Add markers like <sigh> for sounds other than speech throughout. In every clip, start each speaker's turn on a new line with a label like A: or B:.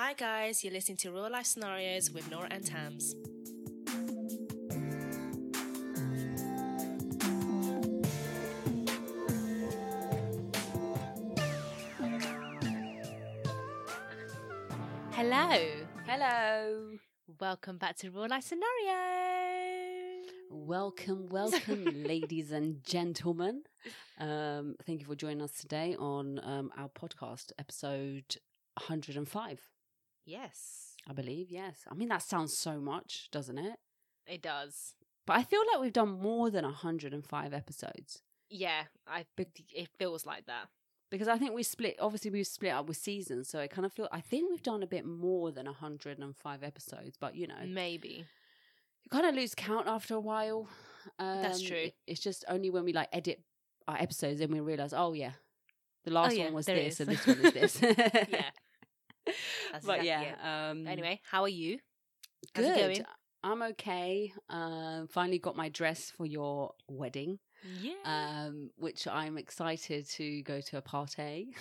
A: Hi guys, you're listening to Real Life Scenarios with Nora and Tams. Hello.
B: Hello.
A: Welcome back to Real Life Scenario.
B: Welcome, welcome, <laughs> ladies and gentlemen. Um, thank you for joining us today on um, our podcast, episode 105,
A: Yes,
B: I believe. Yes. I mean, that sounds so much, doesn't it?
A: it does.
B: But I feel like we've done more than 105 episodes
A: Yeah, I it feels like that.
B: because I think we split, obviously, we've split up with seasons. So I kind of feel, I think we've done a bit more than 105 episodes, but you know,
A: Maybe.
B: you kind of lose count after a while. Um,
A: That's true.
B: It's just only when we like edit our episodes and we realize, oh yeah, the last
A: yeah,
B: one was this and this one is this. <laughs>
A: Yeah. <laughs> That's
B: but
A: exactly
B: yeah, um,
A: Anyway, how are you? How's
B: good. I'm okay. Um, finally got my dress for your wedding,
A: Yeah.
B: um, which I'm excited to go to a party.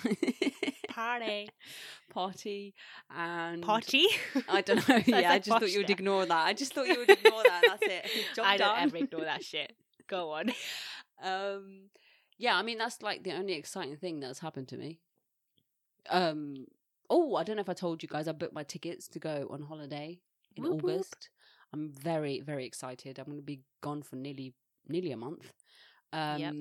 A: Party. <laughs>
B: party and
A: Party.
B: I don't <laughs> <laughs> know. Yeah, I just thought you would ignore that. I just thought you would ignore that. That's it. Job
A: I don't ever ignore that shit. Go on.
B: Um, yeah, I mean that's like the only exciting thing that's happened to me. Um, oh, I don't know if I told you guys I booked my tickets to go on holiday in
A: Whoop, whoop.
B: August. I'm very very excited. I'm going to be gone for nearly nearly a month. Um,
A: Yep.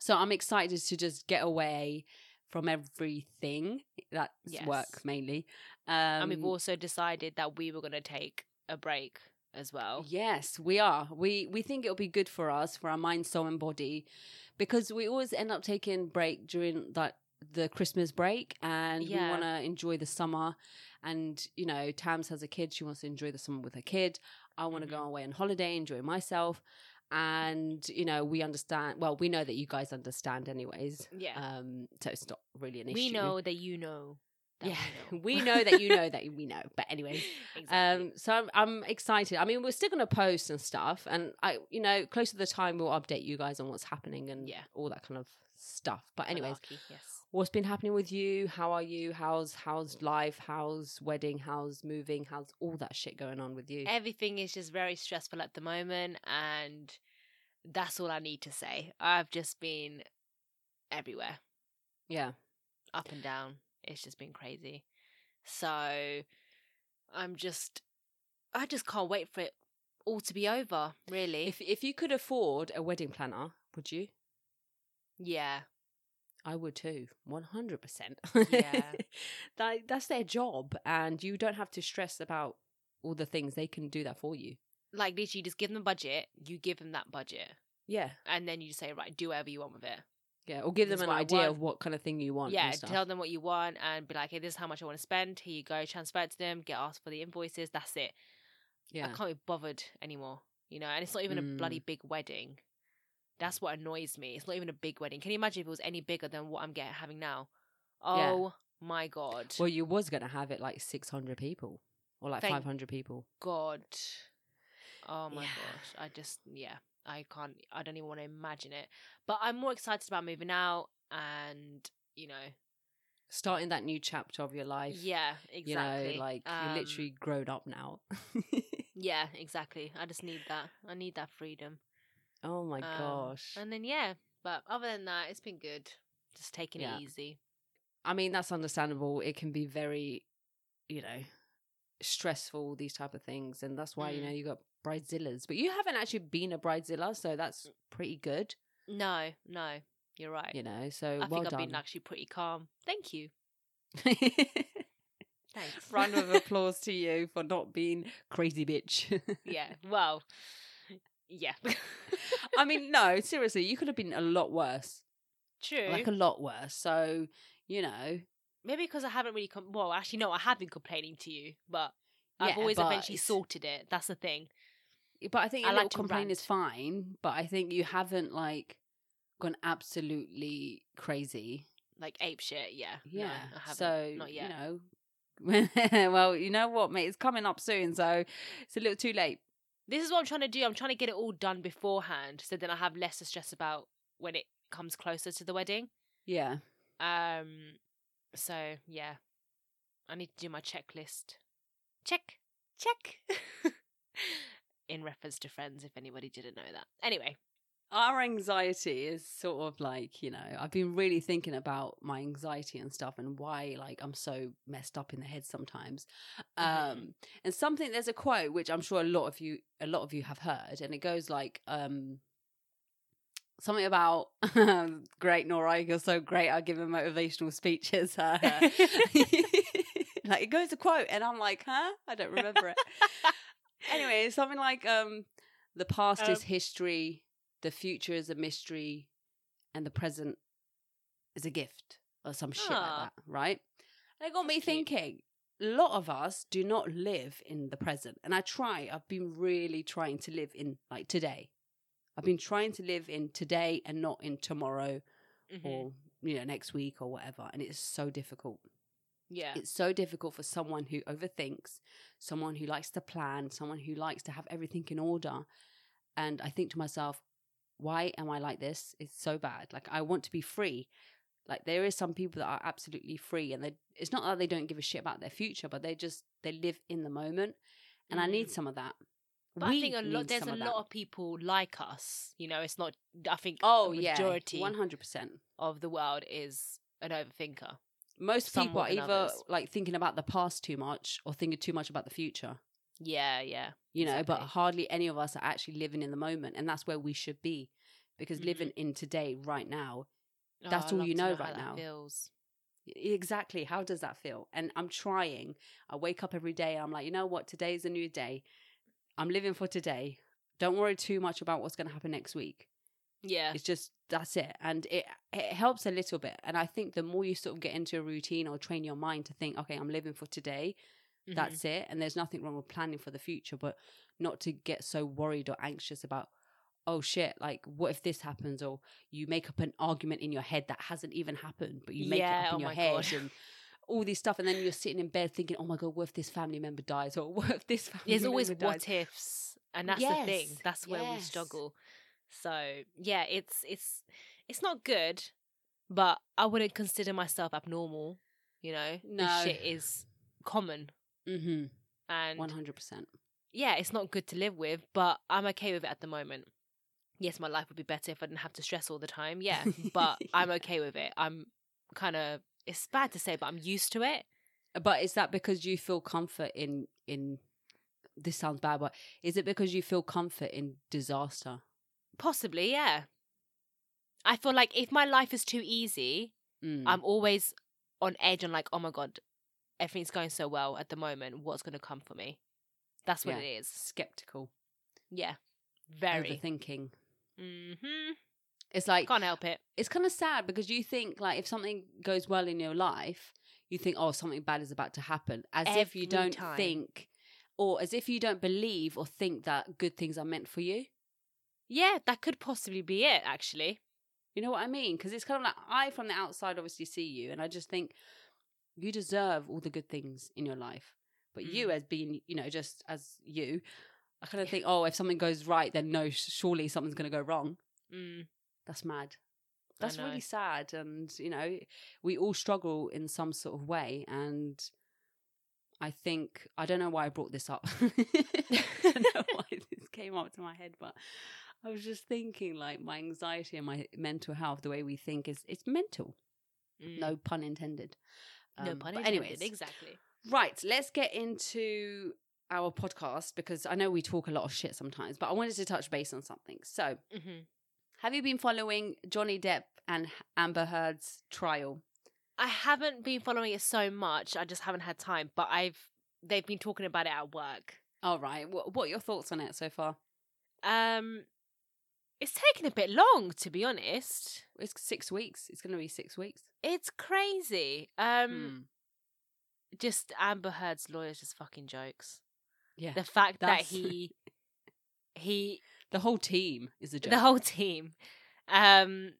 B: so I'm excited to just get away from everything. That's
A: Yes.
B: work mainly. Um,
A: and we've also decided that we were going to take a break as well.
B: Yes, we are. We we think it'll be good for us for our mind, soul, and body, because we always end up taking break during that the Christmas break, and we want to enjoy the summer. And you know, Tams has a kid; she wants to enjoy the summer with her kid. I want to
A: Mhm.
B: go away on holiday, enjoy myself, and you know, we understand. Well, we know that you guys understand, anyways.
A: Yeah.
B: Um, so it's not really an issue.
A: we know that you know. That
B: yeah,
A: we <laughs>
B: we
A: know.
B: know that you know that we know. But <laughs> anyways,
A: exactly.
B: um, so I'm, I'm excited. I mean, we're still going to post and stuff, and I, you know, close to the time, we'll update you guys on what's happening and
A: Yeah.
B: all that kind of stuff. But anyways,
A: Malarkey, yes.
B: What's been happening with you? How are you? How's how's life? How's wedding? How's moving? How's all that shit going on with you?
A: Everything is just very stressful at the moment, and that's all I need to say. I've just been everywhere,
B: yeah,
A: up and down. It's just been crazy. So I'm just, I just can't wait for it all to be over. Really,
B: if if you could afford a wedding planner, would you?
A: yeah,
B: I would too, one hundred percent.
A: Yeah. <laughs>
B: that that's their job, and you don't have to stress about all the things. They can do that for you.
A: like literally, you just give them a budget. You give them that budget,
B: Yeah,
A: and then you just say, right, do whatever you want with it.
B: yeah, or give
A: This
B: them an idea of what kind of thing you want.
A: yeah,
B: and stuff.
A: tell them what you want and be like, hey, this is how much I want to spend. Here you go, transfer it to them, get asked for the invoices. That's it.
B: yeah,
A: I can't be bothered anymore, you know. And it's not even a
B: Mm.
A: bloody big wedding. That's what annoys me. It's not even a big wedding. Can you imagine if it was any bigger than what I'm getting having now? Oh my god,
B: Well, you was gonna have it like six hundred people or like
A: Thank-
B: five hundred people.
A: god. Oh my
B: Yeah.
A: gosh, I just yeah, I can't. I don't even want to imagine it. But I'm more excited about moving out and you know,
B: Starting that new chapter of your life.
A: yeah, exactly.
B: You know, like
A: Um,
B: you're literally grown up now. <laughs>
A: Yeah, exactly. I just need that. I need that freedom.
B: Oh my
A: Um,
B: gosh.
A: And then yeah, but other than that, it's been good. Just taking
B: Yeah.
A: it easy.
B: I mean, that's understandable. It can be very, you know, stressful, these type of things. And that's why, you
A: Mm.
B: know, you got bridezillas. But you haven't actually been a bridezilla, so that's pretty good,
A: No, no, you're right.
B: you know. So
A: I
B: well
A: think I've
B: done.
A: been actually pretty calm. Thank you. <laughs> Thanks.
B: Round of <laughs> applause to you for not being crazy bitch.
A: yeah. Well. <laughs> Yeah. <laughs>
B: I <laughs> mean, no, seriously, you could have been a lot worse.
A: True.
B: Like a lot worse. So, you know,
A: Maybe because I haven't really. Com- well, actually, no, I have been complaining to you, but I've
B: Yeah,
A: always
B: but
A: eventually
B: it's-
A: sorted it. That's the thing.
B: but I think
A: I
B: a
A: like
B: little
A: to
B: complaint
A: rant.
B: is fine. But I think you haven't like gone absolutely crazy.
A: Like ape shit. Yeah. No,
B: Yeah.
A: I haven't.
B: so
A: Not yet.
B: you know, <laughs> well, you know what, mate, it's coming up soon, so it's a little too late.
A: This is what I'm trying to do. I'm trying to get it all done beforehand, so then I have less to stress about when it comes closer to the wedding.
B: Yeah.
A: Um. So yeah, I need to do my checklist. Check, check. <laughs> In reference to friends, if anybody didn't know that. Anyway,
B: our anxiety is sort of like you know i've been really thinking about my anxiety and stuff and why like i'm so messed up in the head sometimes.
A: Mhm.
B: um and something there's a quote which i'm sure a lot of you a lot of you have heard and it goes like um something about <laughs> great nora you're so great at giving motivational speeches. <laughs> <laughs> Like it goes a quote and i'm like huh? I don't remember it. Anyway something like um the past is
A: Um,
B: history the future is a mystery and the present is a gift or some shit like
A: Ah.
B: that right and it got me thinking a lot of us do not live in the present and i try i've been really trying to live in like today i've been trying to live in today and not in tomorrow
A: Mhm.
B: or you know next week or whatever and it's so difficult
A: yeah,
B: it's so difficult for someone who overthinks, someone who likes to plan, someone who likes to have everything in order. And I think to myself, why am I like this? It's so bad. Like I want to be free. Like there is some people that are absolutely free and they it's not that they don't give a shit about their future, but they just they live in the moment. And I need
A: Mm.
B: some of that.
A: But I think a lot. There's a lot
B: that.
A: of people like us. You know, it's not. I think.
B: Oh
A: majority
B: one hundred percent.
A: of the world is an overthinker.
B: Most people are either
A: others.
B: like thinking about the past too much or thinking too much about the future.
A: Yeah, yeah.
B: you know but hardly any of us are actually living in the moment and that's where we should be because
A: Mhm.
B: living in today right now
A: Oh,
B: That's
A: I'd
B: all you know
A: how
B: right now.
A: Feels.
B: exactly how does that feel and i'm trying i wake up every day i'm like you know what today's a new day i'm living for today don't worry too much about what's going to happen next week
A: Yeah.
B: it's just that's it and it it helps a little bit and i think the more you sort of get into a routine or train your mind to think okay i'm living for today
A: Mhm.
B: that's it and there's nothing wrong with planning for the future but not to get so worried or anxious about oh shit like what if this happens or you make up an argument in your head that hasn't even happened but you make it up in
A: oh
B: your head
A: God.
B: and all this stuff and then you're sitting in bed thinking oh my god what if this family member dies or what if this <laughs> family
A: There's always
B: member
A: what ifs, and that's the thing. That's where we struggle. So yeah, it's it's it's not good, but I wouldn't consider myself abnormal. You know,
B: No.
A: this shit is common,
B: mm-hmm
A: and
B: 100%
A: yeah, it's not good to live with, but I'm okay with it at the moment. Yes, my life would be better if I didn't have to stress all the time. Yeah, but <laughs> I'm okay with it. I'm kind of. It's bad to say, but I'm used to it.
B: but is that because you feel comfort in in this sounds bad but is it because you feel comfort in disaster
A: Possibly, yeah. I feel like if my life is too easy,
B: Mm.
A: I'm always on edge and like, oh my god, everything's going so well at the moment. What's going to come for me? That's what
B: Yeah.
A: it is.
B: skeptical
A: Yeah, very.
B: overthinking
A: hmm
B: it's like
A: Can't help it.
B: it's kind of sad because you think like if something goes well in your life you think oh something bad is about to happen as if you don't
A: time.
B: think or as if you don't believe or think that good things are meant for you
A: Yeah, that could possibly be it. Actually,
B: you know what i mean because it's kind of like i from the outside obviously see you and i just think you deserve all the good things in your life but you
A: Mm.
B: as being you know just as you i kind of think oh if something goes right then no surely something's going to go wrong.
A: Mm,
B: that's mad. That's really sad and you know we all struggle in some sort of way and i think i don't know why i brought this up. <laughs> I don't know why <laughs> this came up to my head but i was just thinking like my anxiety and my mental health the way we think is it's mental.
A: Mm.
B: no pun intended
A: no
B: Um,
A: pun
B: but
A: intended.
B: anyways
A: exactly.
B: right let's get into our podcast because i know we talk a lot of shit sometimes but i wanted to touch base on something so
A: hmm
B: have you been following johnny depp and amber heard's trial
A: I haven't been following it so much. I just haven't had time. But I've they've been talking about it at work.
B: All right. What, what are your thoughts on it so far?
A: Um, it's taken a bit long to be honest.
B: It's six weeks. It's going to be six weeks.
A: It's crazy. Um,
B: Hmm.
A: just Amber Heard's lawyers just fucking jokes.
B: Yeah.
A: The fact that he <laughs> he
B: The whole team is a joke.
A: the whole team. Um,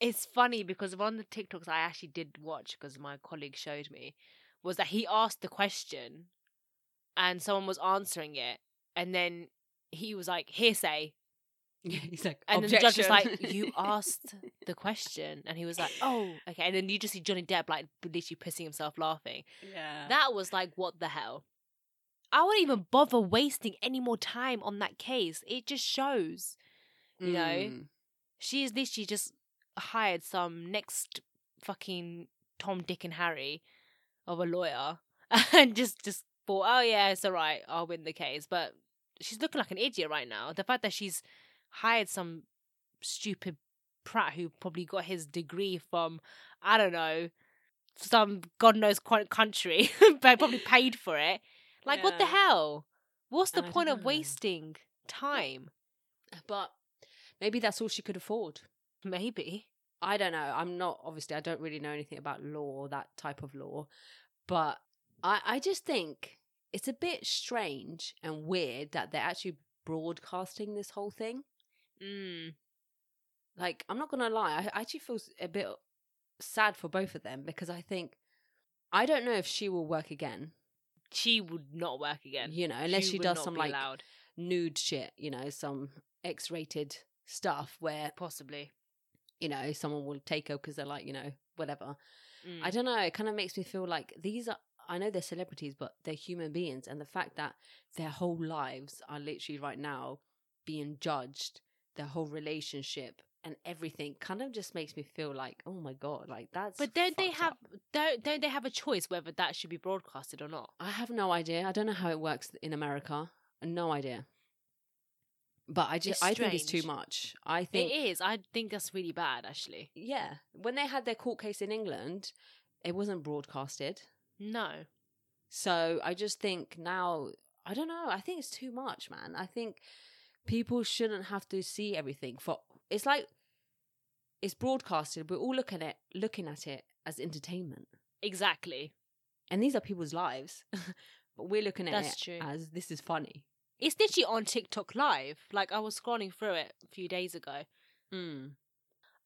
A: it's funny because one of the TikToks I actually did watch because my colleague showed me was that he asked the question, and someone was answering it, and then he was like hearsay,
B: Yeah, <laughs> he's like,
A: And then the judge was like, "You <laughs> asked the question," and he was like, "Oh, okay." And then you just see Johnny Depp like literally pissing himself laughing.
B: yeah.
A: That was like, what the hell? I wouldn't even bother wasting any more time on that case. It just shows you know,
B: Mm.
A: she's literally just hired some next fucking Tom, Dick, and Harry of a lawyer, <laughs> and just just thought, oh yeah, it's alright, I'll win the case. But she's looking like an idiot right now. The fact that she's hired some stupid prat who probably got his degree from I don't know some God knows what country, <laughs> but probably paid for it. <laughs> Like, what the hell? What's the
B: I
A: point of wasting time?
B: But maybe that's all she could afford.
A: Maybe.
B: I don't know. I'm not obviously I don't really know anything about law, that type of law. But I I just think it's a bit strange and weird that they're actually broadcasting this whole thing.
A: Mm.
B: Like, I'm not gonna lie, I actually feel a bit sad for both of them because I think I don't know if she will work again.
A: she would not work again.
B: You know, unless she,
A: would
B: does some like
A: allowed.
B: nude shit, you know, some X-rated stuff where
A: possibly.
B: you know someone will take her because they're like you know whatever.
A: Mm.
B: I don't know. It kind of makes me feel like these are. I know they're celebrities, but they're human beings, and the fact that their whole lives are literally right now being judged, their whole relationship and everything, kind of just makes me feel like, oh my god, like that's.
A: but don't they have
B: up.
A: don't don't they have a choice whether that should be broadcasted or not?
B: I have no idea. I don't know how it works in America. No idea. But I just, I think it's too much. I think
A: it is. I think that's really bad, actually.
B: yeah, when they had their court case in England, it wasn't broadcasted.
A: No.
B: So I just think now, I don't know. I think it's too much, man. I think people shouldn't have to see everything. For it's like it's broadcasted. We're all looking at looking at it as entertainment,
A: Exactly.
B: and these are people's lives. <laughs> but we're looking at
A: That's
B: it
A: true.
B: as this is funny.
A: It's literally on TikTok live. Like I was scrolling through it a few days ago.
B: Mm.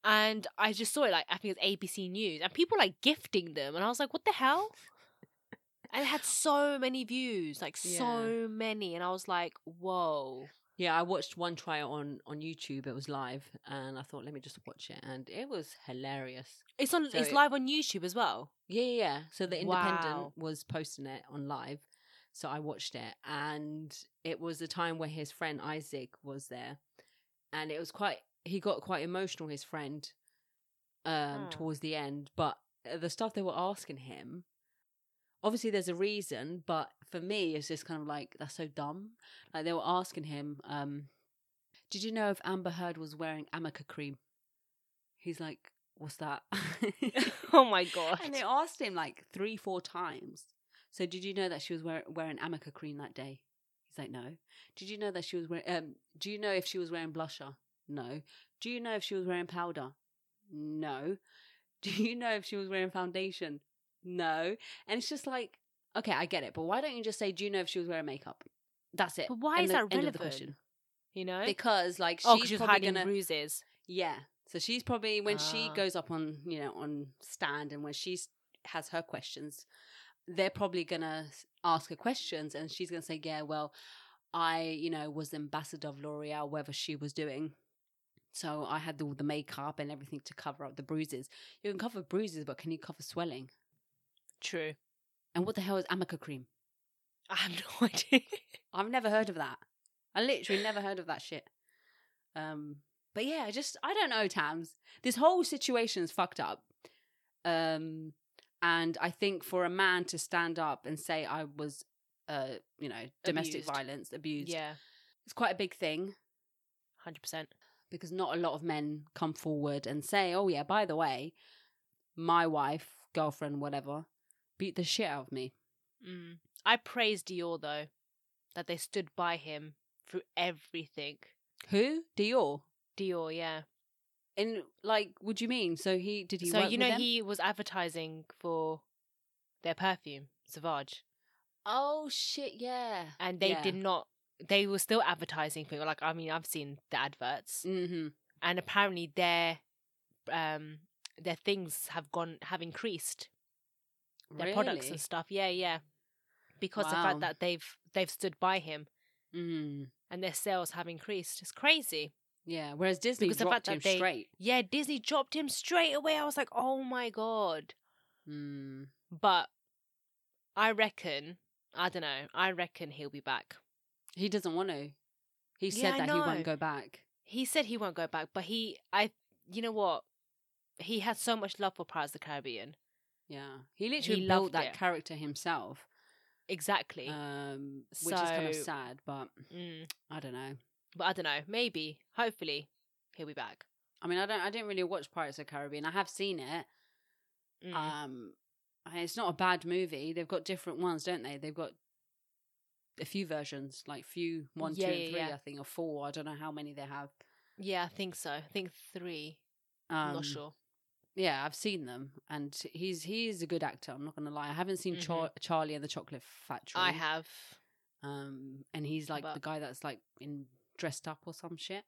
A: And I just saw it like I think it's ABC News and people like gifting them and I was like, what the hell? and it had so many views, like <laughs> so many, and I was like, whoa.
B: Yeah, I watched one trial on on YouTube. It was live, and I thought, let me just watch it, and it was hilarious.
A: It's on
B: So
A: it's
B: it-
A: live on YouTube as well.
B: Yeah, yeah. yeah. So the Independent
A: Wow.
B: was posting it on live, so I watched it, and it was a time where his friend Isaac was there, and it was quite. He got quite emotional. His friend, um,
A: Oh.
B: towards the end, but uh, the stuff they were asking him. Obviously, there's a reason, but for me, it's just kind of like that's so dumb. Like they were asking him, um, "Did you know if Amber Heard was wearing Amica cream?" He's like, "What's that?" <laughs> <laughs>
A: oh my god.
B: and they asked him like three, four times. So, did you know that she was wear- wearing Amica cream that day? He's like, no. Did you know that she was wearing? Um, do you know if she was wearing blusher? No. Do you know if she was wearing powder? No. <laughs> Do you know if she was wearing foundation? No. And it's just like, okay, I get it, but why don't you just say, do you know if she was wearing makeup? That's it.
A: But why
B: End
A: is
B: of-
A: that
B: end of the
A: relevant?
B: question.
A: you know?
B: Because like
A: oh,
B: she's
A: because she's
B: probably
A: hiding
B: gonna
A: bruises.
B: yeah. So she's probably when she
A: Ah.
B: goes up on you know on stand and when she has her questions, they're probably gonna ask her questions and she's gonna say, yeah, well, I you know was ambassador of L'Oreal, whatever she was doing. So I had all the makeup and everything to cover up the bruises. You can cover bruises, but can you cover swelling?
A: True.
B: And what the hell is amica cream?
A: I have <laughs> no idea.
B: I've never heard of that. I literally never heard of that shit. Um, but yeah, I just I don't know, Tams. This whole situation is fucked up. Um, and I think for a man to stand up and say I was, uh, you know, domestic
A: Abused.
B: violence, abused,
A: yeah,
B: it's quite a big thing
A: hundred percent.
B: because not a lot of men come forward and say, "Oh yeah, by the way, my wife, girlfriend, whatever, beat the shit out of me."
A: Mm. I praise Dior though, that they stood by him through everything.
B: Who? Dior.
A: Dior, yeah.
B: And like, what do you mean? So he did he?
A: so you know he was advertising for their perfume, Savage,
B: Oh shit! Yeah,
A: and they
B: Yeah.
A: did not. They were still advertising for like I mean I've seen the adverts,
B: Mm-hmm.
A: and apparently their um their things have gone have increased their products and stuff. Yeah, yeah, because the fact that they've they've stood by him
B: Mm.
A: and their sales have increased. It's crazy.
B: Yeah. Whereas Disney
A: Because the
B: dropped
A: fact that
B: him
A: they-
B: straight.
A: Yeah, Disney dropped him straight away. I was like, oh my god.
B: Mm.
A: But I reckon, I don't know, I reckon he'll be back.
B: He doesn't want to. He said
A: I
B: that he won't go back.
A: He said he won't go back, but he, I, you know what? He had so much love for Pirates of the Caribbean.
B: Yeah. He literally
A: He
B: built that
A: it.
B: character himself.
A: Exactly.
B: Um, which is kind of sad, but
A: mm.
B: I don't know.
A: But I don't know. Maybe, hopefully, he'll be back.
B: I mean, I don't. I didn't really watch Pirates of the Caribbean. I have seen it.
A: Mm.
B: Um, it's not a bad movie. They've got different ones, don't they? They've got a few versions, like few one,
A: Yeah,
B: two,
A: yeah,
B: and three.
A: yeah.
B: I think, or four. I don't know how many they have.
A: yeah, I think so. I think three.
B: Um,
A: I'm not sure.
B: Yeah, I've seen them, and he's he is a good actor. I'm not gonna lie. I haven't seen Char- Charlie and the Chocolate Factory.
A: Mm-hmm. I have.
B: Um, and he's like the guy that's like in dressed up or some shit.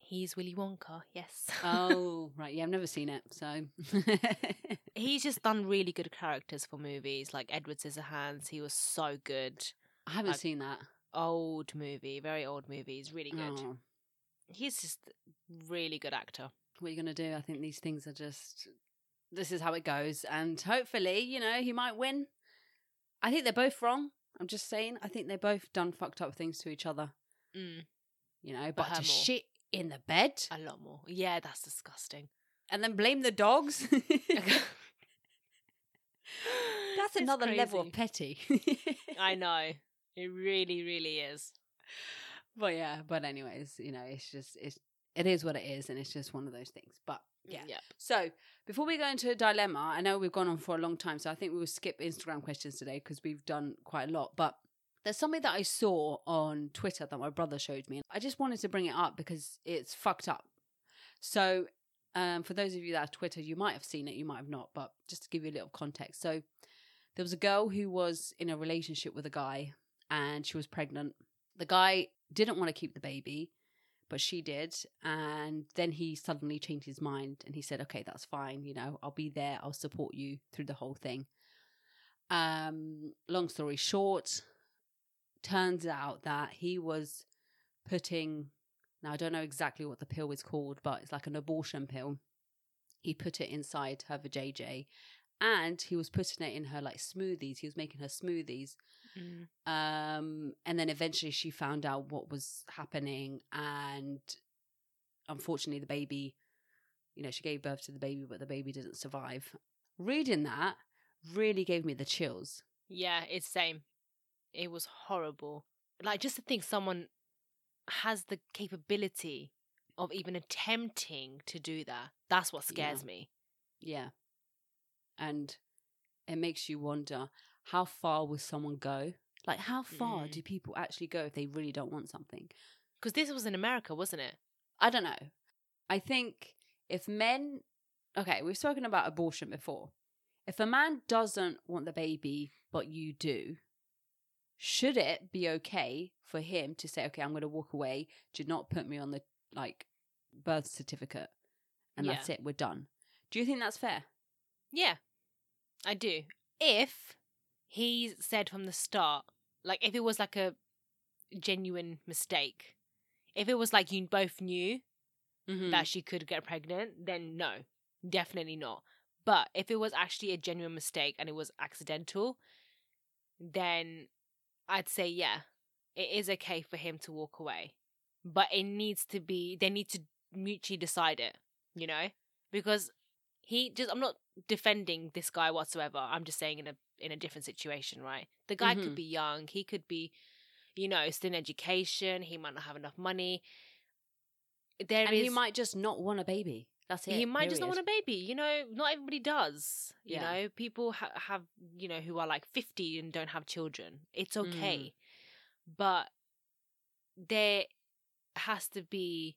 A: He's Willy Wonka. Yes. <laughs>
B: Oh, right. Yeah, I've never seen it, so <laughs>
A: He's just done really good characters for movies, like Edward Scissorhands. He was so good.
B: I haven't
A: Like-
B: seen that.
A: Old movie, very old movie. He's really good.
B: Oh,
A: He's just really good actor.
B: What are you gonna do? I think these things are just. This is how it goes, and hopefully, you know, he might win. I think they're both wrong. I'm just saying. I think they both done fucked up things to each other.
A: Mm,
B: You know,
A: But
B: but, to
A: more.
B: shit in the bed
A: a lot more. Yeah, that's disgusting.
B: and then blame the dogs. <laughs> That's <laughs>
A: It's
B: another level of petty.
A: I <laughs> know. It really, really is.
B: But yeah, but anyways, you know, it's just it's it is what it is, and it's just one of those things. But yeah.
A: Yeah.
B: So before we go into a dilemma, I know we've gone on for a long time, so I think we will skip Instagram questions today because we've done quite a lot. But there's something that I saw on Twitter that my brother showed me. I just wanted to bring it up because it's fucked up. So um, for those of you that have Twitter, you might have seen it, you might have not, but just to give you a little context. So there was a girl who was in a relationship with a guy and she was pregnant. The guy didn't want to keep the baby, but she did. And then he suddenly changed his mind and he said, okay, that's fine. You know, I'll be there. I'll support you through the whole thing. Um, long story short, turns out that he was putting, now I don't know exactly what the pill is called, but it's like an abortion pill. He put it inside her vajayjay and he was putting it in her like smoothies. He was making her smoothies
A: Mm.
B: um and then eventually she found out what was happening and unfortunately the baby you know she gave birth to the baby but the baby didn't survive reading that really gave me the chills
A: Yeah, it's same. It was horrible. Like just to think someone has the capability of even attempting to do that. That's what scares
B: Yeah.
A: me.
B: yeah and it makes you wonder how far will someone go like how far
A: Mm.
B: do people actually go if they really don't want something
A: Because this was in America, wasn't it?
B: I don't know. I think if men, okay, we've spoken about abortion before. If a man doesn't want the baby, but you do, should it be okay for him to say, okay, I'm going to walk away, do not put me on the like birth certificate, and
A: Yeah.
B: that's it, we're done? Do you think that's fair?
A: Yeah, I do. If he said from the start, like if it was like a genuine mistake, if it was like you both knew
B: Mm-hmm.
A: that she could get pregnant, then no, definitely not. But if it was actually a genuine mistake and it was accidental, then I'd say yeah, it is okay for him to walk away. But it needs to be they need to mutually decide it, you know? Because he just I'm not defending this guy whatsoever. I'm just saying in a in a different situation, right? The guy
B: Mhm.
A: could be young, he could be you know, still in education, he might not have enough money. There
B: and
A: is
B: he might just not want a baby. That's it.
A: he might just not want a baby. You know, not everybody does. You
B: Yeah.
A: know, people ha- have you know who are like fifty and don't have children. It's
B: Mm.
A: okay, but there has to be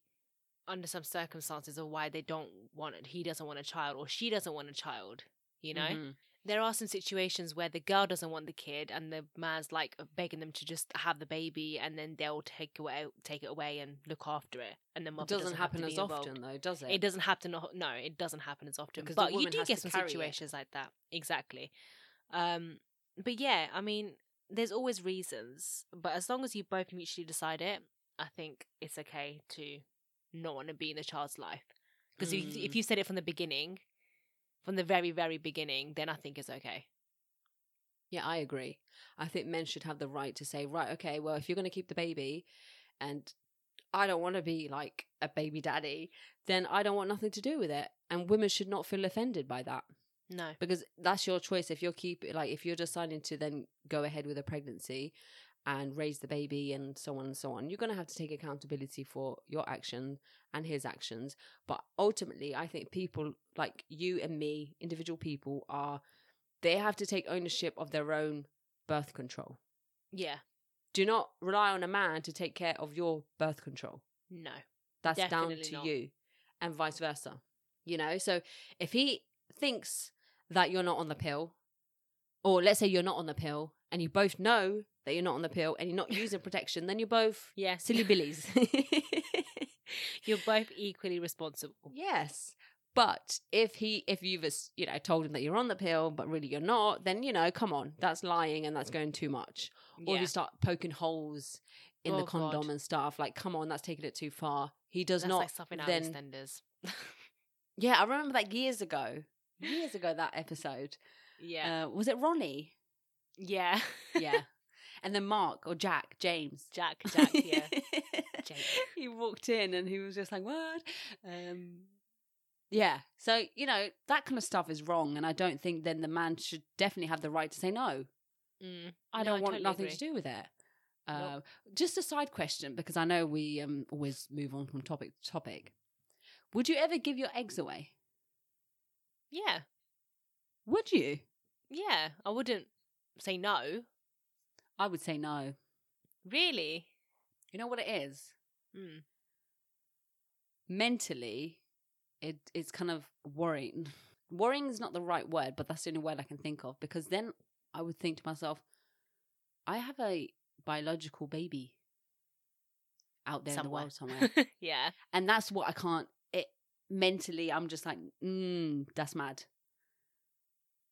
A: under some circumstances of why they don't want it. He doesn't want a child, or she doesn't want a child. You know,
B: Mhm.
A: there are some situations where the girl doesn't want the kid, and the man's like begging them to just have the baby, and then they'll take away take it away and look after it, and the
B: It doesn't,
A: doesn't
B: happen as
A: involved.
B: often, though, does it?
A: It doesn't happen. No, no, it doesn't happen as often.
B: Because
A: but you do get some
B: carry it.
A: situations like that. Exactly. Um, but yeah, I mean, there's always reasons. But as long as you both mutually decide it, I think it's okay to not want to be in the child's life. Because if,
B: Mm.
A: if you said it from the beginning, from the very, very beginning, then I think it's okay.
B: Yeah, I agree. I think men should have the right to say, right, okay, well, if you're going to keep the baby and I don't want to be like a baby daddy, then I don't want nothing to do with it. And women should not feel offended by that
A: No.
B: because that's your choice. If you're keep like if you're deciding to then go ahead with a pregnancy and raise the baby and so on and so on, you're going to have to take accountability for your action and his actions. But ultimately, I think people like you and me, individual people, are they have to take ownership of their own birth control.
A: Yeah.
B: Do not rely on a man to take care of your birth control.
A: No.
B: That's down to
A: not.
B: you and vice versa. You know, so if he thinks that you're not on the pill, or let's say you're not on the pill and you both know that you're not on the pill and you're not using protection, then you're both <laughs>
A: Yes.
B: silly billies. <laughs>
A: You're both equally responsible.
B: yes. But if he, if you've, you know, told him that you're on the pill, but really you're not, then you know, come on, that's lying and that's going too much. Or if you start poking holes in the
A: Oh,
B: condom
A: God.
B: and stuff, like, come on, that's taking it too far. He does
A: That's
B: not.
A: like something out
B: then,
A: of EastEnders.
B: Yeah, I remember that years ago. Years ago, that <laughs> episode.
A: yeah.
B: Uh, was it Ronnie?
A: Yeah.
B: Yeah. <laughs> and then Mark or Jack, James.
A: Jack, <laughs> Jack, yeah. Jake. <laughs>
B: he walked in and he was just like, what? Um, yeah. So, you know, that kind of stuff is wrong. And I don't think then the man should definitely have the right to say, no,
A: Mm.
B: I
A: No,
B: don't want
A: totally
B: nothing
A: agree.
B: to do with it. Uh,
A: Nope.
B: Just a side question, because I know we um, always move on from topic to topic. Would you ever give your eggs away?
A: Yeah.
B: Would you?
A: Yeah. I wouldn't say no.
B: I would say no.
A: Really?
B: You know what it is?
A: Mm.
B: mentally it it's kind of worrying <laughs> worrying is not the right word but that's the only word i can think of because then i would think to myself i have a biological baby out there in the
A: Somewhere.
B: world somewhere <laughs>
A: yeah.
B: and that's what i can't it mentally i'm just like mm, that's mad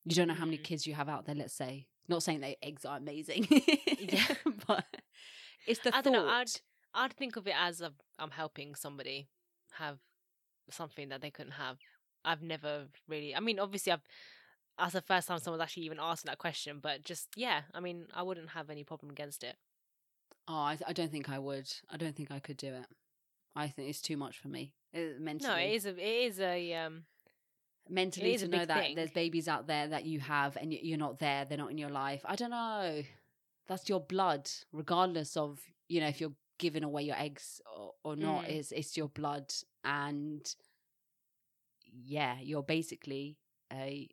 B: you don't know how many
A: Mm.
B: kids you have out there let's say not saying that eggs are amazing
A: Yeah. <laughs>
B: but it's the
A: I
B: thought
A: don't know. I'd I'd think of it as a, I'm helping somebody have something that they couldn't have. I've never really. I mean, obviously, I've. That's the first time someone's actually even asked that question, but just yeah. I mean, I wouldn't have any problem against it.
B: Oh, I, I don't think I would. I don't think I could do it. I think it's too much for me uh, mentally.
A: No, it is a. It is a. Um.
B: Mentally to know that
A: thing.
B: there's babies out there that you have and you're not there. They're not in your life. I don't know. That's your blood, regardless of you know if you're giving away your eggs or, or not.
A: Mm.
B: Is it's your blood, and yeah, you're basically a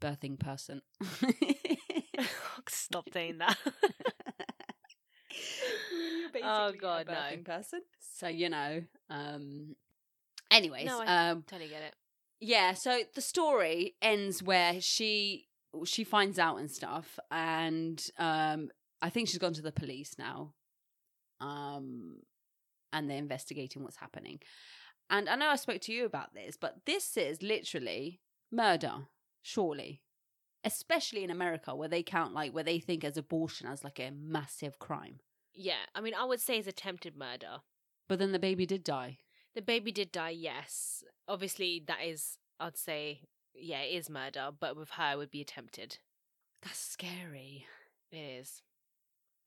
B: birthing person. <laughs>
A: Stop saying that. <laughs> <laughs>
B: Basically
A: Oh,
B: a
A: God, no.
B: birthing person. So you know. Um. Anyways,
A: No, I-
B: um,
A: totally get it.
B: Yeah. So the story ends where she she finds out and stuff, and um, I think she's gone to the police now. Um, and they're investigating what's happening. And I know I spoke to you about this, but this is literally murder, surely. Especially in America, where they count like where they think as abortion as like a massive crime.
A: Yeah, I mean, I would say it's attempted murder.
B: But then the baby did die.
A: The baby did die, yes. Obviously, that is, I'd say, yeah, it is murder, but with her, it would be attempted.
B: That's scary.
A: It is.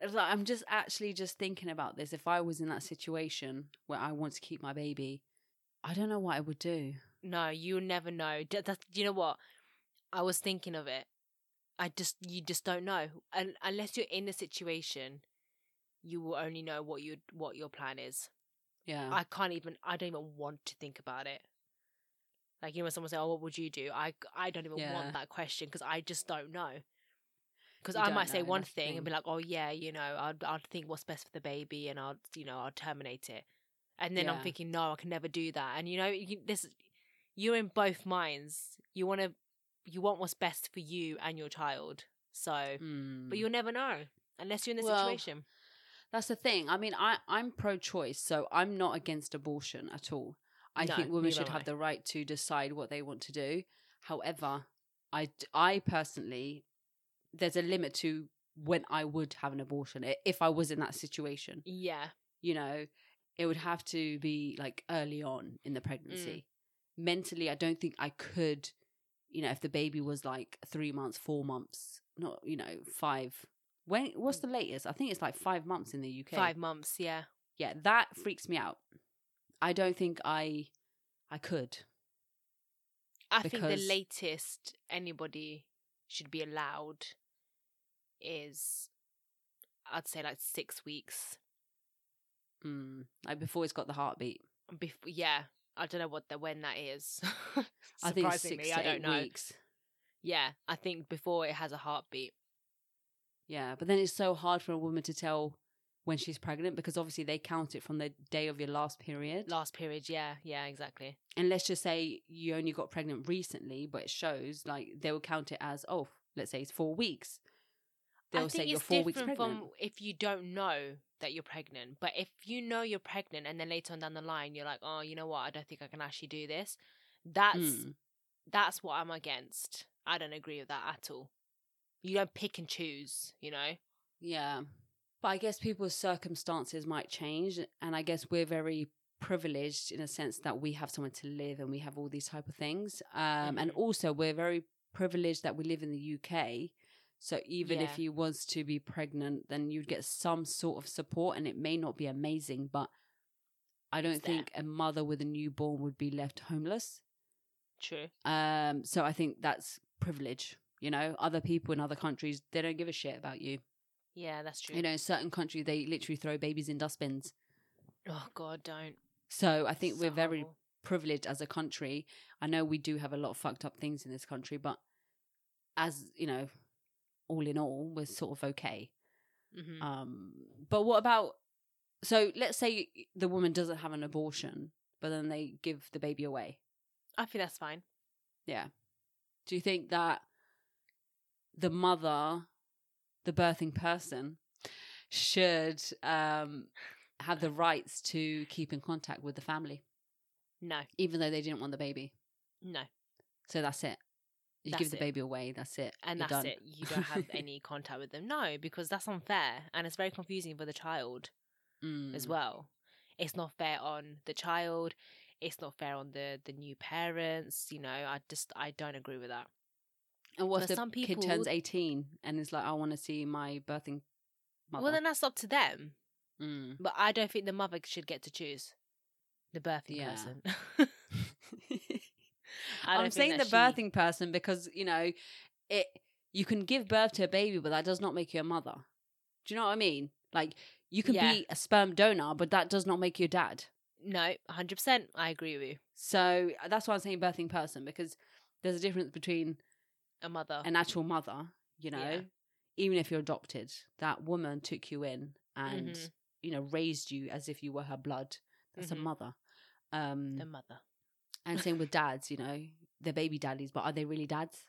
B: Like, I'm just actually just thinking about this. If I was in that situation where I want to keep my baby, I don't know what I would do.
A: No, you'll never know. D- That's, you know what? I was thinking of it. I just, you just don't know. And unless you're in the situation, you will only know what you what your plan is.
B: Yeah.
A: I can't even. I don't even want to think about it. Like you know, when someone say, "Oh, what would you do?" I I don't even
B: Yeah.
A: want that question because I just don't know. Because I might say one
B: that's
A: thing and be like, "Oh yeah, you know, I'd I'd think what's best for the baby, and I'll you know I'll terminate it." And then I'm thinking, "No, I can never do that." And you know, you, this you're in both minds. You want to, you want what's best for you and your child. So,
B: Mm.
A: but you'll never know unless you're in the
B: Well,
A: situation.
B: That's the thing. I mean, I, I'm pro choice, so I'm not against abortion at all. I
A: No,
B: think women should have
A: I.
B: the right to decide what they want to do. However, I I personally, there's a limit to when I would have an abortion if I was in that situation.
A: Yeah,
B: You know, it would have to be like early on in the
A: Mm.
B: pregnancy. Mentally, I don't think I could, you know, if the baby was like three months, four months, not, you know, five. When what's the latest? I think it's like five months in the UK.
A: Mm. Five months, yeah.
B: Yeah, that freaks me out. I don't think I I could.
A: I think the latest anybody should be allowed is, I'd say, like six weeks.
B: Mm, like before it's got the heartbeat.
A: Bef- yeah, I don't know what the when that is. <laughs>
B: I think six to
A: I don't
B: eight
A: know.
B: weeks.
A: Yeah, I think before it has a heartbeat.
B: Yeah, but then it's so hard for a woman to tell when she's pregnant because obviously they count it from the day of your last period.
A: Last period, yeah, yeah, exactly.
B: and let's just say you only got pregnant recently, but it shows like they will count it as oh, let's say it's four weeks. They'll say you're four weeks pregnant.
A: from if you don't know that you're pregnant. But if you know you're pregnant and then later on down the line you're like, oh, you know what, I don't think I can actually do this. That's
B: Mm.
A: that's what I'm against. I don't agree with that at all. You don't pick and choose, you know.
B: Yeah. But I guess people's circumstances might change. And I guess we're very privileged in a sense that we have somewhere to live and we have all these type of things. Um, And
A: Mhm.
B: also, we're very privileged that we live in the UK. So even if
A: Yeah.
B: you was to be pregnant, then you'd get some sort of support. And it may not be amazing, but I don't
A: It's there.
B: think a mother with a newborn would be left homeless.
A: True.
B: Um, so I think that's privilege. You know, other people in other countries, they don't give a shit about you.
A: Yeah, that's true.
B: You know, in certain countries, they literally throw babies in dustbins.
A: oh God, don't.
B: So I think
A: So
B: we're very
A: horrible.
B: privileged as a country. I know we do have a lot of fucked up things in this country, but as you know, all in all, we're sort of okay.
A: Mhm.
B: Um, but what about? So let's say the woman doesn't have an abortion, but then they give the baby away.
A: I think that's fine.
B: Yeah. Do you think that the mother, the birthing person, should um, have the rights to keep in contact with the family,
A: No,
B: even though they didn't want the baby?
A: no,
B: So that's it. You
A: That's
B: give the
A: it.
B: baby away. That's it.
A: and
B: You're
A: that's
B: done.
A: it. You don't have <laughs> any contact with them. No, because that's unfair, and it's very confusing for the child. as
B: Mm.
A: well. It's not fair on the child. It's not fair on the the new parents. You know, I just I don't agree with that.
B: And what if the
A: some
B: kid turns eighteen and is like, "I want to see my birthing mother"?
A: Well, then that's up to them.
B: Mm.
A: But I don't think the mother should get to choose the birthing
B: Yeah.
A: person. <laughs> <laughs>
B: I'm saying the
A: she-
B: birthing person because you know it. You can give birth to a baby, but that does not make you a mother. Do you know what I mean? Like you can
A: Yeah.
B: be a sperm donor, but that does not make you a dad.
A: No, hundred percent. I agree with you.
B: So that's why I'm saying birthing person because there's a difference between
A: A mother.
B: an actual mother, you know,
A: Yeah.
B: even if you're adopted, that woman took you in and
A: Mhm.
B: you know raised you as if you were her blood. That's
A: Mhm.
B: a mother. Um,
A: the mother.
B: and same with <laughs> dads, you know, they're baby daddies, but are they really dads?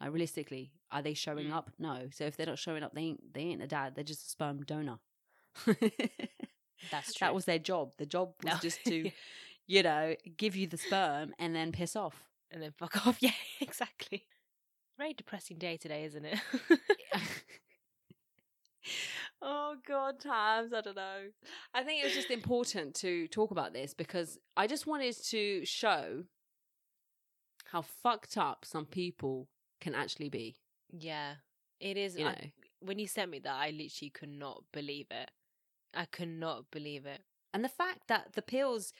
B: Like realistically, are they showing
A: Mm.
B: up? No. So if they're not showing up, they ain't they ain't a dad. They're just a sperm donor.
A: That's <laughs> true.
B: that was their job. The job was
A: No.
B: just to, <laughs> you know, give you the sperm and then piss off.
A: and then fuck off. Yeah, exactly. Very depressing day today, isn't it? <laughs> <laughs>
B: oh god times i don't know i think it was just important to talk about this because i just wanted to show how fucked up some people can actually be
A: yeah, it is.
B: you
A: I-
B: know
A: when you sent me that, I literally could not believe it. I could not believe it.
B: and the fact that the pills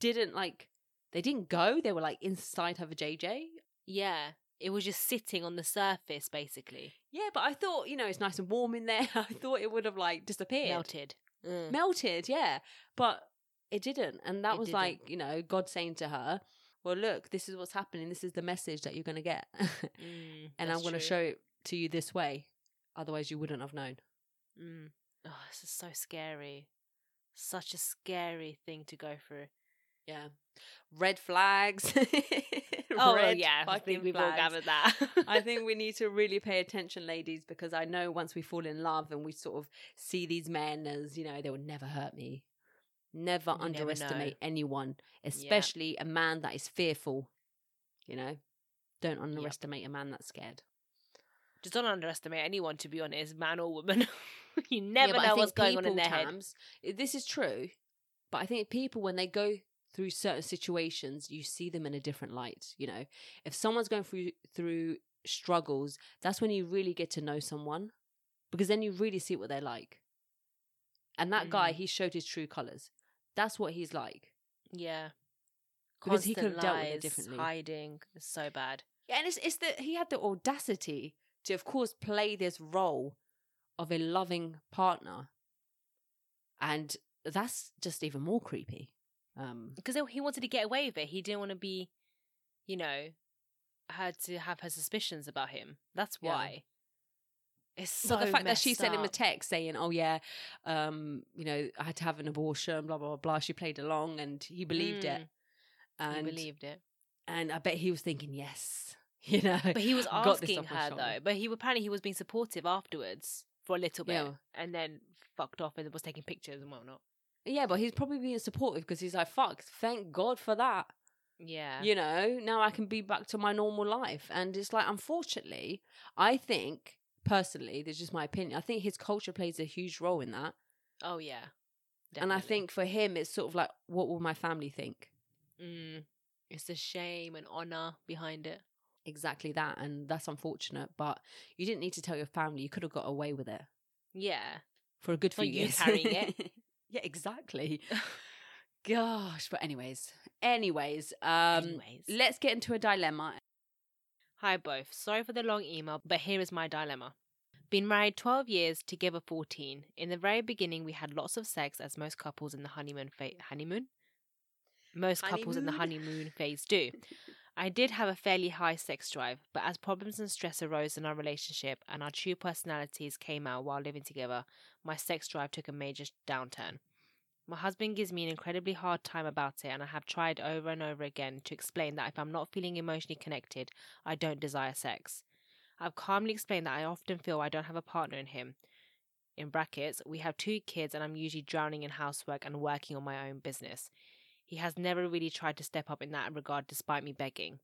B: didn't like they didn't go they were like inside her jj
A: Yeah, it was just sitting on the surface, basically
B: yeah but i thought you know it's nice and warm in there <laughs> i thought it would have like disappeared
A: melted. Mm.
B: melted yeah but it didn't and that
A: It
B: was
A: didn't.
B: like you know god saying to her well look this is what's happening this is the message that you're going to get <laughs>
A: Mm,
B: and i'm going to show it to you this way otherwise you wouldn't have known
A: Mm. Oh, this is so scary. Such a scary thing to go through.
B: Yeah red flags <laughs>
A: Oh
B: Red
A: yeah, I think we've all
B: flags.
A: gathered that.
B: I think we <laughs> need to really pay attention, ladies, because I know once we fall in love and we sort of see these men as, you know, they will never hurt me. Never
A: You
B: underestimate
A: know.
B: anyone, especially a man that is fearful. You know, don't underestimate a man that's scared.
A: Just don't underestimate anyone, to be honest, man or woman. <laughs> you never
B: Yeah,
A: know what's going on in their head.
B: This is true, But I think people, when they go through certain situations, you see them in a different light. You know, if someone's going through through struggles, that's when you really get to know someone because then you really see what they're like. And that guy,
A: Mm.
B: he showed his true colors. That's what he's like.
A: Yeah.
B: Because he could have dealt with it differently.
A: Hiding. It's so bad.
B: Yeah, and it's it's that he had the audacity to, of course, play this role of a loving partner, and that's just even more creepy. Um,
A: Because he wanted to get away with it. He didn't want to be, you know, had to have her suspicions about him. That's
B: Yeah.
A: why. It's so
B: but the fact that she sent him a text saying, "Oh yeah, um, you know, I had to have an abortion," blah blah blah. blah. She played along, and he believed it.
A: Mm,
B: And
A: he believed it.
B: and I bet he was thinking, "Yes, <laughs> you know."
A: But he was asking her though. But he apparently he was being supportive afterwards for a little bit,
B: Yeah.
A: and then fucked off and was taking pictures and whatnot.
B: Yeah, but he's probably being supportive because he's like, "Fuck, thank God for that."
A: Yeah.
B: you know now i can be back to my normal life and it's like unfortunately i think personally this is just my opinion i think his culture plays a huge role in that
A: oh yeah.
B: and i think for him it's sort of like what will my family think
A: mm, it's a shame and honor behind it.
B: exactly that and that's unfortunate but you didn't need to tell your family you could have got away with it
A: Yeah.
B: for a good
A: It's
B: few
A: not you
B: years
A: carrying it. <laughs>
B: yeah exactly <laughs> gosh but anyways anyways um
A: Anyways.
B: let's get into a dilemma
A: Hi, both. Sorry for the long email, but here is my dilemma. Been married 12 years, together 14. In the very beginning, we had lots of sex, as most couples in the honeymoon phase. Honeymoon? Most couples in the
B: Honeymoon?
A: honeymoon phase do. <laughs> I did have a fairly high sex drive, but as problems and stress arose in our relationship and our true personalities came out while living together, my sex drive took a major downturn. My husband gives me an incredibly hard time about it, and I have tried over and over again to explain that if I'm not feeling emotionally connected, I don't desire sex. I've calmly explained that I often feel I don't have a partner in him. In brackets, we have two kids, and I'm usually drowning in housework and working on my own business. He has never really tried to step up in that regard despite me begging.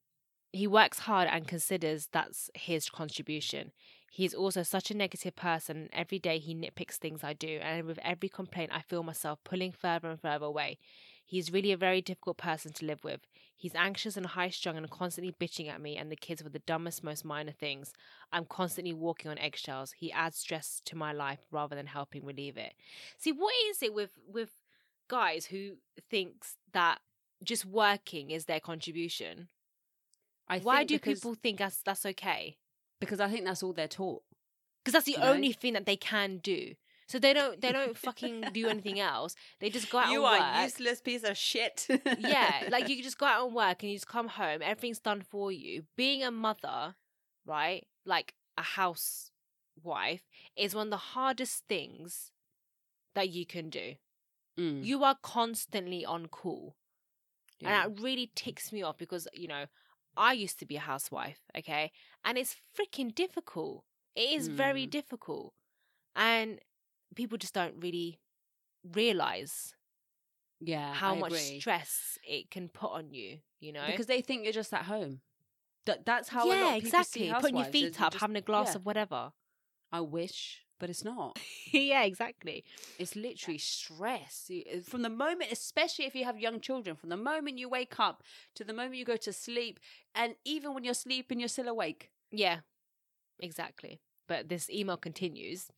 A: He works hard and considers that's his contribution. He is also such a negative person, and every day he nitpicks things I do, and with every complaint, I feel myself pulling further and further away. He's really a very difficult person to live with. He's anxious and high strung and constantly bitching at me and the kids for the dumbest, most minor things. I'm constantly walking on eggshells. He adds stress to my life rather than helping relieve it. See, what is it with with guys who thinks that just working is their contribution?
B: I
A: Why do
B: because-
A: people think that's that's okay?
B: because i think that's all they're taught
A: Because that's the
B: You know?
A: only thing that they can do. So they don't they don't fucking do anything <laughs> else. They just go out
B: you
A: and
B: are
A: work.
B: useless piece of shit.
A: yeah, like <laughs> you just go out and work and you just come home, everything's done for you. Being a mother, right? Like a housewife is one of the hardest things that you can do.
B: Mm,
A: You are constantly on call.
B: yeah.
A: And that really ticks me off because, you know, I used to be a housewife, okay? And it's freaking difficult. It is very
B: Mm.
A: difficult. And people just don't really realize
B: yeah,
A: how
B: I
A: much
B: agree.
A: stress it can put on you, you know?
B: because they think you're just at home. That that's how a
A: yeah,
B: lot of people
A: exactly.
B: see
A: Putting your feet up,
B: just-
A: having a glass
B: yeah.
A: of whatever.
B: I wish, but it's not. <laughs>
A: yeah, exactly.
B: It's literally stress uh, from the moment, especially if you have young children. From the moment you wake up to the moment you go to sleep, and even when you're sleeping, you're still awake.
A: Yeah, exactly. But this email continues.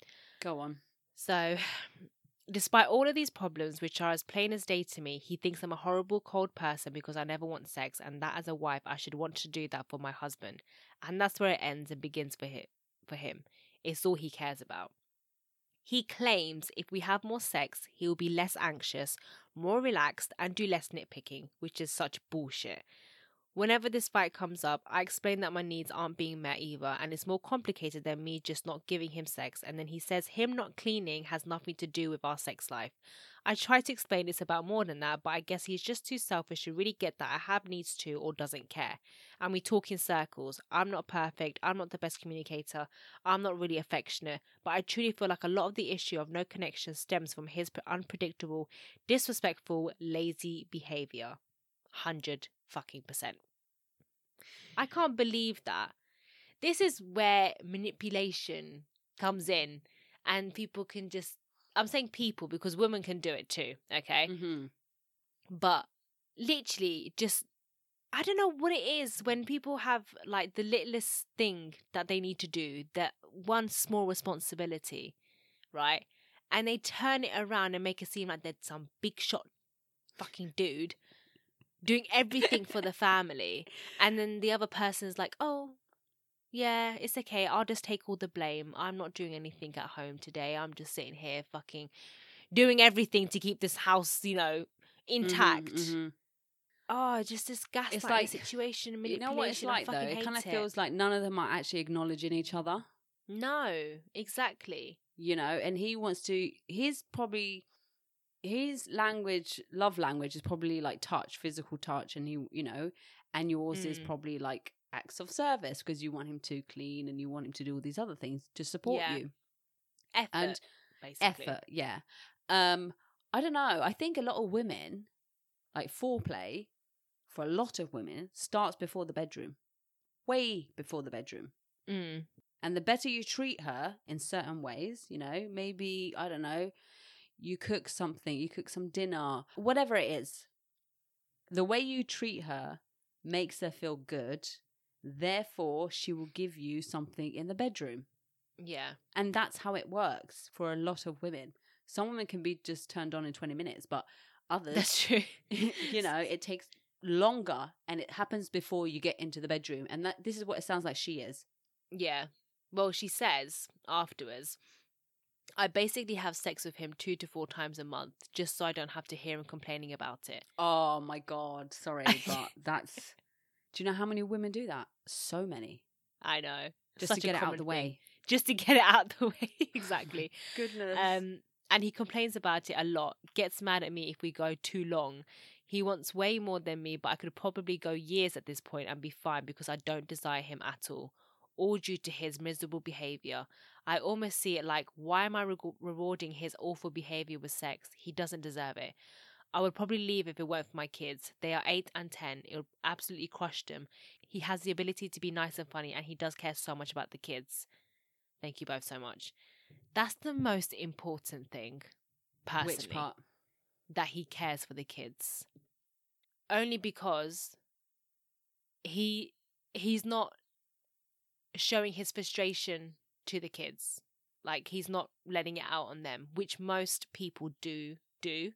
B: Go on.
A: So, <sighs> despite all of these problems, which are as plain as day to me, he thinks I'm a horrible, cold person because I never want sex, and that as a wife, I should want to do that for my husband. And that's where it ends and begins for him. For him, it's all he cares about. He claims if we have more sex, he will be less anxious, more relaxed, and do less nitpicking, which is such bullshit. Whenever this fight comes up, I explain that my needs aren't being met either, and it's more complicated than me just not giving him sex. And then he says him not cleaning has nothing to do with our sex life. I try to explain it's about more than that, but I guess he's just too selfish to really get that I have needs to or doesn't care. And we talk in circles. I'm not perfect. I'm not the best communicator. I'm not really affectionate. But I truly feel like a lot of the issue of no connection stems from his unpredictable, disrespectful, lazy behavior. Hundred fucking percent. I can't believe that. This is where manipulation comes in, and people can just. I'm saying people because women can do it too, okay?
B: Mm-hmm.
A: but literally just I don't know what it is when people have like the littlest thing that they need to do, that one small responsibility, right? And they turn it around and make it seem like they're some big shot fucking dude doing everything for the family. And then the other person's like, oh, yeah, it's okay. I'll just take all the blame. I'm not doing anything at home today. I'm just sitting here fucking doing everything to keep this house, you know, intact.
B: Mhm, mhm.
A: Oh, just this gaslighting
B: like-
A: situation,
B: You know what it's like though? It kind of feels like none of them are actually acknowledging each other.
A: no, exactly.
B: you know, and he wants to. He's probably his language, love language, is probably like touch, physical touch, and he, you know, and yours is
A: Mm.
B: probably like acts of service because you want him to clean and you want him to do all these other things to support
A: Yeah.
B: you.
A: Effort,
B: And
A: basically.
B: Effort, yeah. Um, I don't know. I think a lot of women, like foreplay, for a lot of women, starts before the bedroom, way before the bedroom.
A: Mm.
B: And the better you treat her in certain ways, you know, maybe, I don't know, you cook something, you cook some dinner, whatever it is, the way you treat her makes her feel good. Therefore, she will give you something in the bedroom.
A: Yeah.
B: And that's how it works for a lot of women. Some women can be just turned on in 20 minutes, but others,
A: That's true. <laughs>
B: you know, it takes longer and it happens before you get into the bedroom. And that this is what it sounds like she is.
A: Yeah. Well, she says afterwards, I basically have sex with him two to four times a month just so I don't have to hear him complaining about it.
B: Oh my god, sorry, <laughs> but that's. Do you know how many women do that? So many,
A: I know.
B: just
A: Such
B: to get it out
A: common
B: the
A: thing.
B: way. <laughs>
A: Just to get it out of the way. <laughs> exactly.
B: Goodness.
A: Um, and he complains about it a lot, gets mad at me if we go too long. He wants way more than me, but I could probably go years at this point and be fine because I don't desire him at all. All due to his miserable behavior. I almost see it like, why am I re- rewarding his awful behavior with sex? He doesn't deserve it. I would probably leave if it weren't for my kids. They are 8 and 10. It would absolutely crush them. He has the ability to be nice and funny, and he does care so much about the kids. Thank you both so much. That's the most important thing, personally.
B: Which part?
A: That he cares for the kids. Only because he he's not showing his frustration to the kids. Like he's not letting it out on them, which most people do do.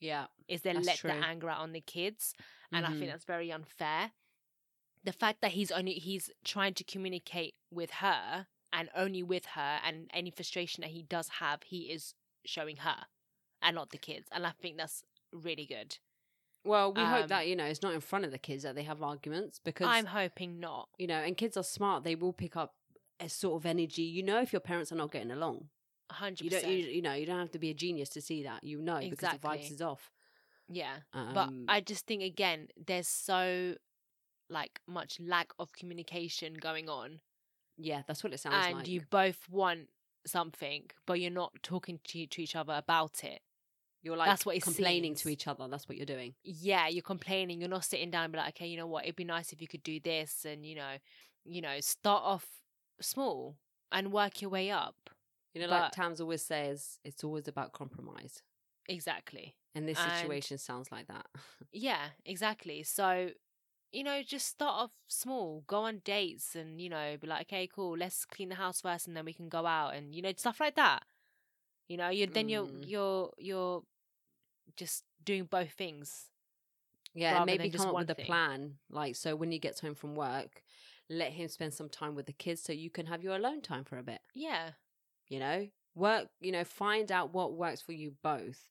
B: Yeah.
A: Is they let
B: true.
A: the anger out on the kids. And I
B: Mhm.
A: think that's very unfair. The fact that he's only he's trying to communicate with her and only with her and any frustration that he does have, he is showing her and not the kids. And I think that's really good.
B: Well, we hope
A: Um,
B: that you know it's not in front of the kids that they have arguments because
A: I'm hoping not.
B: you know, and kids are smart. They will pick up a sort of energy. You know, if your parents are not getting along,
A: hundred
B: you don't. You, you know, you don't have to be a genius to see that. You know, because the vibes is off.
A: Yeah.
B: Um,
A: but I just think again, there's so like much lack of communication going on.
B: yeah, that's what it sounds
A: and
B: like.
A: And you both want something, but you're not talking to to each other about it.
B: You're like
A: that's what
B: complaining to each other. That's what you're doing.
A: Yeah, you're complaining. You're not sitting down and be like, okay, you know what? It'd be nice if you could do this, and you know, you know, start off small and work your way up.
B: You know, like
A: But-
B: Tams always says, it's always about compromise.
A: Exactly.
B: And this
A: And-
B: situation sounds like that. <laughs>
A: Yeah, exactly. So, you know, just start off small, go on dates and, you know, be like, okay, cool, let's clean the house first and then we can go out and, you know, stuff like that. You know, you then you're
B: Mm.
A: you're you're just doing both things.
B: Yeah, and maybe come up with a plan. Like, so when he gets home from work, let him spend some time with the kids so you can have your alone time for a bit.
A: Yeah.
B: You know, work, you know, find out what works for you both.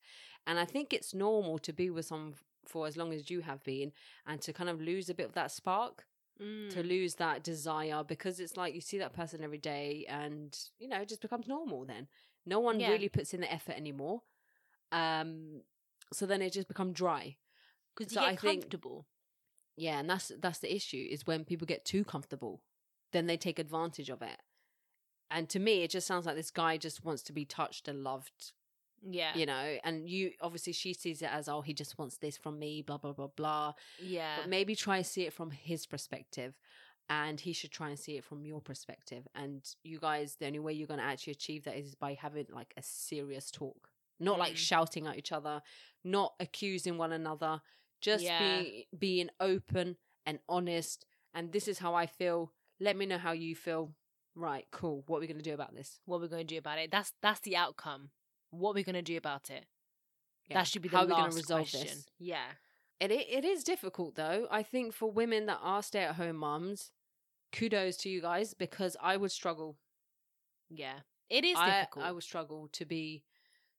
B: And I think it's normal to be with someone for as long as you have been and to kind of lose a bit of that spark, to
A: Mm.
B: lose that desire because it's like you see that person every day and, you know, it just becomes normal then. No one
A: Yeah.
B: really puts in the effort anymore. Um, so then it just becomes dry.
A: Because
B: So
A: you
B: I
A: get
B: think-
A: comfortable.
B: Yeah, and that's that's the issue is when people get too comfortable, then they take advantage of it. And to me, it just sounds like this guy just wants to be touched and loved,
A: Yeah.
B: you know. And you obviously she sees it as oh he just wants this from me, blah blah blah blah.
A: Yeah.
B: But maybe try and see it from his perspective, and he should try and see it from your perspective. And you guys, the only way you're going to actually achieve that is by having like a serious talk. Not like
A: Mm.
B: shouting at each other, not accusing one another, just
A: Yeah.
B: be being open and honest. And this is how I feel. Let me know how you feel. Right, cool. What are we going to do about this?
A: What are we're going to do about it? That's that's the outcome. What are we're going to do about it?
B: Yeah.
A: That should be the
B: how are we
A: last
B: resolve
A: question.
B: this?
A: Yeah.
B: It, it it is difficult though. I think for women that are stay at home mums, kudos to you guys because I would struggle.
A: Yeah. It is
B: I,
A: difficult.
B: I would struggle to be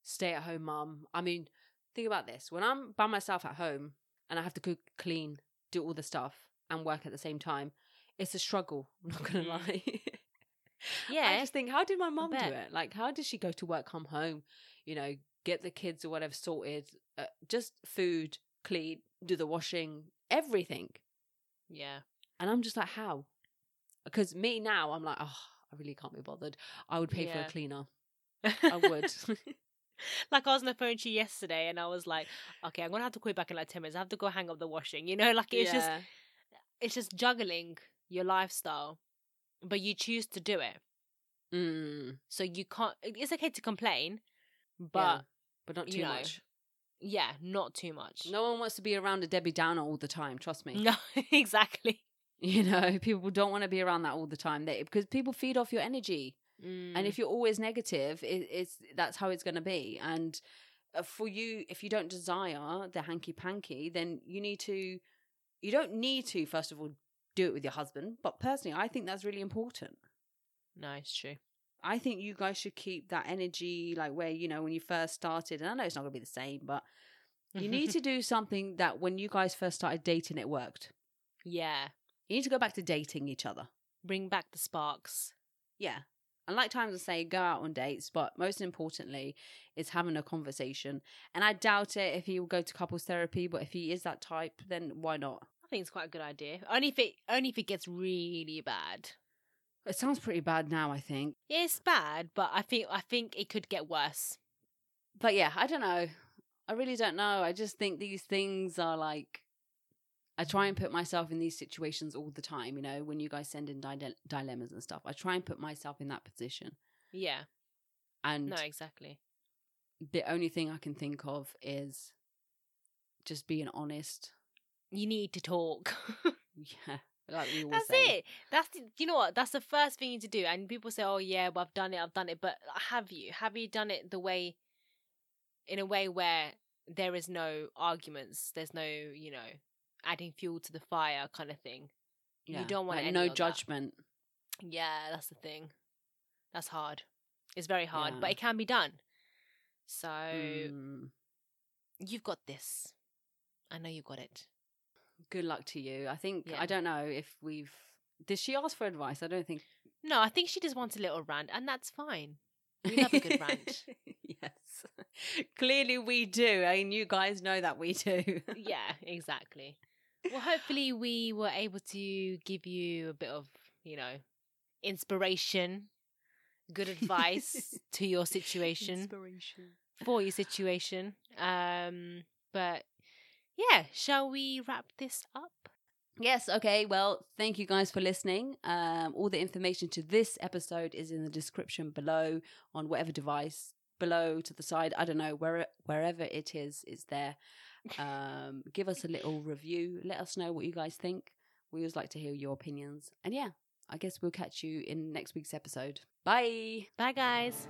B: stay at home mum. I mean, think about this: when I'm by myself at home and I have to cook, clean, do all the stuff, and work at the same time, it's a struggle. <laughs> I'm not gonna
A: Mhm.
B: lie. I
A: Yeah.
B: just think, how did my mum do it? Like, how did she go to work, come home, you know, get the kids or whatever sorted, uh, just food, clean, do the washing, everything.
A: yeah.
B: And I'm just like, how? Because me now, I'm like, oh, I really can't be bothered. I would pay for a cleaner. I would. <laughs> <laughs> <laughs>
A: like I was on the phone to you yesterday and I was like, okay, I'm gonna have to quit back in like ten minutes. I have to go hang up the washing. You know, <laughs> like it's just it's just juggling your lifestyle. But you choose to do it.
B: Mm,
A: So you can't it's okay to complain,
B: yeah,
A: but
B: but not too
A: know,
B: much.
A: yeah, not too much.
B: No one wants to be around a Debbie Downer all the time. Trust me. <laughs>
A: No, exactly.
B: You know, people don't want to be around that all the time. They, because people feed off your energy.
A: Mm.
B: and if you're always negative it, it's that's how it's going to be and uh, for you if you don't desire the hanky panky then you need to you don't need to first of all do it with your husband but personally i think that's really important
A: no, it's true.
B: i think you guys should keep that energy like where you know when you first started and i know it's not going to be the same but you need to <laughs> do something that when you guys first started dating it worked
A: yeah,
B: you need to go back to dating each other
A: bring back the sparks.
B: Yeah. And like times I say, go out on dates, but most importantly, is having a conversation. And I doubt it if he will go to couples therapy, but if he is that type, then why not?
A: I think it's quite a good idea. Only if it only if it gets really bad.
B: It sounds pretty bad now, I think.
A: It's bad, but I think I think it could get worse.
B: But yeah, I don't know. I really don't know. I just think these things are like. I try and put myself in these situations all the time, you know, when you guys send in dile- dilemmas and stuff. I try and put myself in that position.
A: Yeah.
B: And
A: No, exactly.
B: the only thing I can think of is just being honest.
A: You need to talk. <laughs>
B: Yeah, like we always
A: That's
B: say.
A: it. That's the, you know what? That's the first thing you need to do. And people say, "Oh yeah, well, I've done it. I've done it." But have you? Have you done it the way, in a way where there is no arguments, there's no, you know, adding fuel to the fire kind of thing. You don't want
B: like,
A: any
B: no
A: of that.
B: judgment.
A: Yeah, that's the thing. That's hard. It's very hard, but it can be done. So
B: Mm,
A: you've got this. I know you've got it.
B: good luck to you. I think
A: Yeah.
B: I don't know if we've. Did she ask for advice? I don't think.
A: No, I think she just wants a little rant, and that's fine. We love a good rant. <laughs>
B: yes, <laughs> clearly we do. I mean, you guys know that we do.
A: yeah, exactly. Well, hopefully, we were able to give you a bit of, you know, inspiration, good advice <laughs> to your situation,
B: Inspiration.
A: for your situation. Um, but yeah, shall we wrap this up?
B: Yes, okay. Well, thank you guys for listening. Um, all the information to this episode is in the description below on whatever device below to the side. I don't know where wherever it is, it's there. Um, give us a little review. Let us know what you guys think. We always like to hear your opinions. And yeah, I guess we'll catch you in next week's episode. Bye.
A: Bye, guys.